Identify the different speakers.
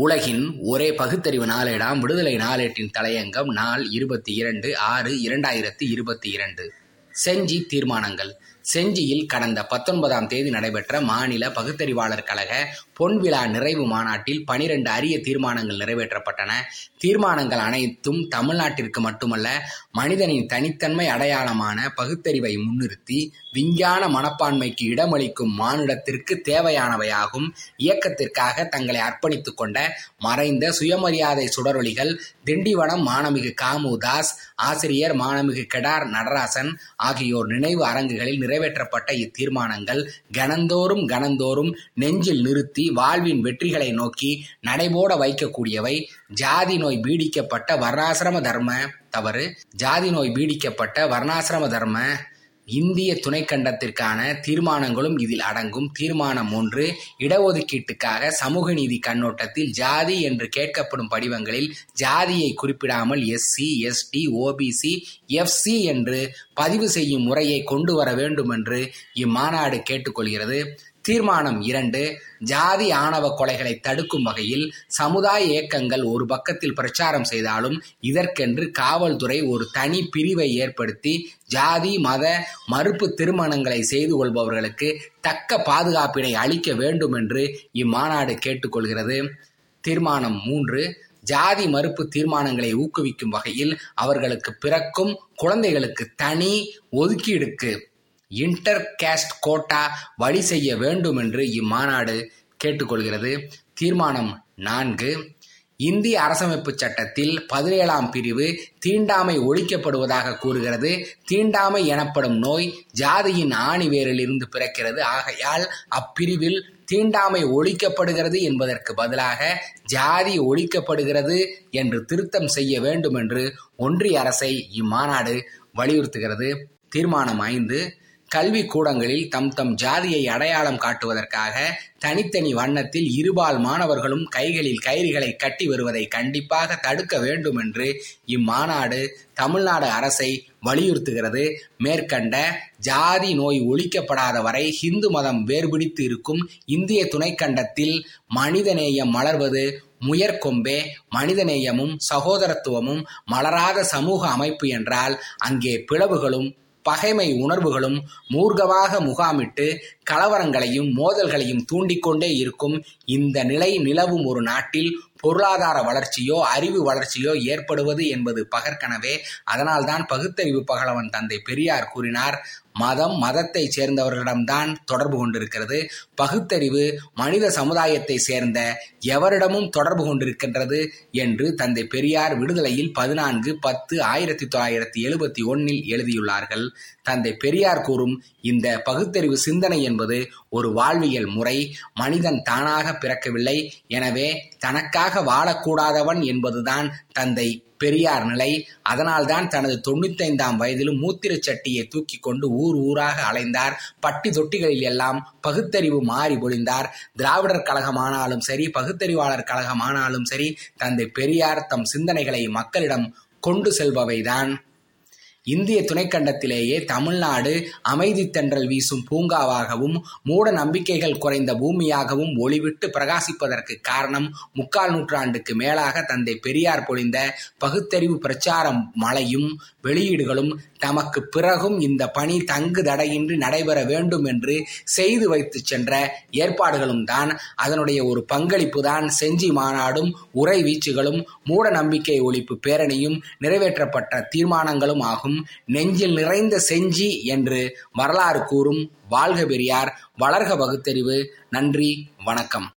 Speaker 1: உலகின் ஒரே பகுத்தறிவு நாளேடாம் விடுதலை நாளேட்டின் தலையங்கம் நாள் இருபத்தி இரண்டு ஆறு இரண்டாயிரத்தி இருபத்தி இரண்டு. செஞ்சி தீர்மானங்கள். செஞ்சியில் கடந்த பத்தொன்பதாம் தேதி நடைபெற்ற மாநில பகுத்தறிவாளர் கழக பொன்விழா நிறைவு மாநாட்டில் பனிரெண்டு அரிய தீர்மானங்கள் நிறைவேற்றப்பட்டன. தீர்மானங்கள் அனைத்தும் தமிழ்நாட்டிற்கு மட்டுமல்ல மனிதனின் தனித்தன்மை அடையாளமான பகுத்தறிவை முன்னிறுத்தி விஞ்ஞான மனப்பான்மைக்கு இடமளிக்கும் மானுடத்திற்கு தேவையானவையாகும். இயக்கத்திற்காக தங்களை அர்ப்பணித்துக் கொண்ட மறைந்த சுயமரியாதை சுடரொலிகள் திண்டிவனம் மாணமிகு காமு தாஸ் ஆசிரியர் மாணமிகு கெடார் நடராசன் ஆகியோர் நினைவு அரங்குகளில் நிறைவேற்றப்பட்ட இத்தீர்மானங்கள் கணந்தோறும் கணந்தோறும் நெஞ்சில் நிறுத்தி வாழ்வின் வெற்றிகளை நோக்கி நடைபோட வைக்கக்கூடியவை. ஜாதி நோய் பீடிக்கப்பட்ட வர்ணாசிரம தர்ம தவறு. ஜாதி நோய் பீடிக்கப்பட்ட வர்ணாசிரம தர்ம இந்திய துணைக்கண்டத்திற்கான தீர்மானங்களும் இதில் அடங்கும். தீர்மானம் ஒன்று இடஒதுக்கீட்டுக்காக சமூக நீதி கண்ணோட்டத்தில் ஜாதி என்று கேட்கப்படும் படிவங்களில் ஜாதியை குறிப்பிடாமல் எஸ்சி எஸ்டி ஓபிசி எஃப்சி என்று பதிவு செய்யும் முறையை கொண்டு வர வேண்டும் என்று இம்மாநாடு கேட்டுக்கொள்கிறது. தீர்மானம் இரண்டு ஜாதி ஆணவ கொலைகளை தடுக்கும் வகையில் சமுதாய இயக்கங்கள் ஒரு பக்கத்தில் பிரச்சாரம் செய்தாலும் இதற்கென்று காவல்துறை ஒரு தனி பிரிவை ஏற்படுத்தி ஜாதி மத மறுப்பு திருமணங்களை செய்து கொள்பவர்களுக்கு தக்க பாதுகாப்பினை அளிக்க வேண்டும் என்று இம்மாநாடு கேட்டுக்கொள்கிறது. தீர்மானம் மூன்று ஜாதி மறுப்பு தீர்மானங்களை ஊக்குவிக்கும் வகையில் அவர்களுக்கு பிறக்கும் குழந்தைகளுக்கு தனி ஒதுக்கீடுக்கு இன்டர் கேஸ்ட் கோட்டா வழி செய்ய வேண்டும் என்று இம்மாநாடு கேட்டுக்கொள்கிறது. தீர்மானம் நான்கு. இந்திய அரசமைப்பு சட்டத்தில் பதினேழாம் பிரிவு தீண்டாமை ஒழிக்கப்படுவதாக கூறுகிறது. தீண்டாமை எனப்படும் நோய் ஜாதியின் ஆணிவேரில் இருந்து பிறக்கிறது. ஆகையால் அப்பிரிவில் தீண்டாமை ஒழிக்கப்படுகிறது என்பதற்கு பதிலாக ஜாதி ஒழிக்கப்படுகிறது என்று திருத்தம் செய்ய வேண்டும் என்று ஒன்றிய அரசை இம்மாநாடு வலியுறுத்துகிறது. தீர்மானம் ஐந்து. கல்வி கூடங்களில் தம் தம் ஜாதியை அடையாளம் காட்டுவதற்காக தனித்தனி வண்ணத்தில் இருபால் மாணவர்களும் கைகளில் கயிறுகளை கட்டி வருவதை கண்டிப்பாக தடுக்க வேண்டும் என்று இம்மாநாடு தமிழ்நாடு அரசை வலியுறுத்துகிறது. மேற்கண்ட ஜாதி நோய் ஒழிக்கப்படாத வரை ஹிந்து மதம் வேர்பிடித்து இருக்கும் இந்திய துணைக்கண்டத்தில் மனிதநேயம் மலர்வது முயற்கொம்பே மனிதநேயமும் சகோதரத்துவமும் மலராத சமூக அமைப்பு என்றால் அங்கே பிளவுகளும் பகைமை உணர்வுகளும் மூர்க்கமாக முகாமிட்டு கலவரங்களையும் மோதல்களையும் தூண்டிக்கொண்டே இருக்கும் இந்த நிலை நிலவும் ஒரு நாட்டில் பொருளாதார வளர்ச்சியோ அறிவு வளர்ச்சியோ ஏற்படுவது என்பது பகற்கனவே. அதனால்தான் பகுத்தறிவு பகலவன் தந்தை பெரியார் கூறினார் மதம் மதத்தை சேர்ந்தவர்களிடம்தான் தொடர்பு கொண்டிருக்கிறது. பகுத்தறிவு மனித சமுதாயத்தை சேர்ந்த எவரிடமும் தொடர்பு கொண்டிருக்கின்றது என்று தந்தை பெரியார் விடுதலையில் பதினான்கு பத்து ஆயிரத்தி தொள்ளாயிரத்தி எழுபத்தி ஒன்னில் எழுதியுள்ளார்கள். தந்தை பெரியார் கூறும் இந்த பகுத்தறிவு சிந்தனை என்பது ஒரு வாழ்வியல் முறை. மனிதன் தானாக பிறக்கவில்லை. எனவே தனக்காக வாழக்கூடாதவன் என்பதுதான் தந்தை பெரியார் நிலை. அதனால்தான் தனது தொண்ணூத்தைந்தாம் வயதிலும் மூத்திரச் சட்டியை தூக்கி கொண்டு ஊர் ஊராக அலைந்தார். பட்டி தொட்டிகளில் எல்லாம் பகுத்தறிவு மாறி பொழிந்தார் திராவிடர் கழகமானாலும் சரி பகுத்தறிவாளர் கழகமானாலும் சரி தந்தை பெரியார் தம் சிந்தனைகளை மக்களிடம் கொண்டு செல்பவைதான். இந்திய துணைக்கண்டத்திலேயே தமிழ்நாடு அமைதி தென்றல் வீசும் பூங்காவாகவும் மூட நம்பிக்கைகள் குறைந்த பூமியாகவும் ஒளிவிட்டு பிரகாசிப்பதற்கு காரணம் முக்கால் நூற்றாண்டுக்கு மேலாக தந்தை பெரியார் பொழிந்த பகுத்தறிவு பிரச்சாரம் மழையும் வெளியீடுகளும் தமக்கு பிறகும் இந்த பணி தங்கு தடையின்றி நடைபெற வேண்டும் என்று செய்து வைத்து சென்ற ஏற்பாடுகளும் தான் அதனுடைய ஒரு பங்களிப்பு தான் செஞ்சி மாநாடும் உரை வீச்சுகளும் மூட நம்பிக்கை ஒழிப்பு பேரணியும் நிறைவேற்றப்பட்ட தீர்மானங்களும் ஆகும். நெஞ்சில் நிறைந்த செஞ்சி என்று வரலாறு கூறும் வாழ்க பெரியார் வளர்க பகுத்தறிவு நன்றி வணக்கம்.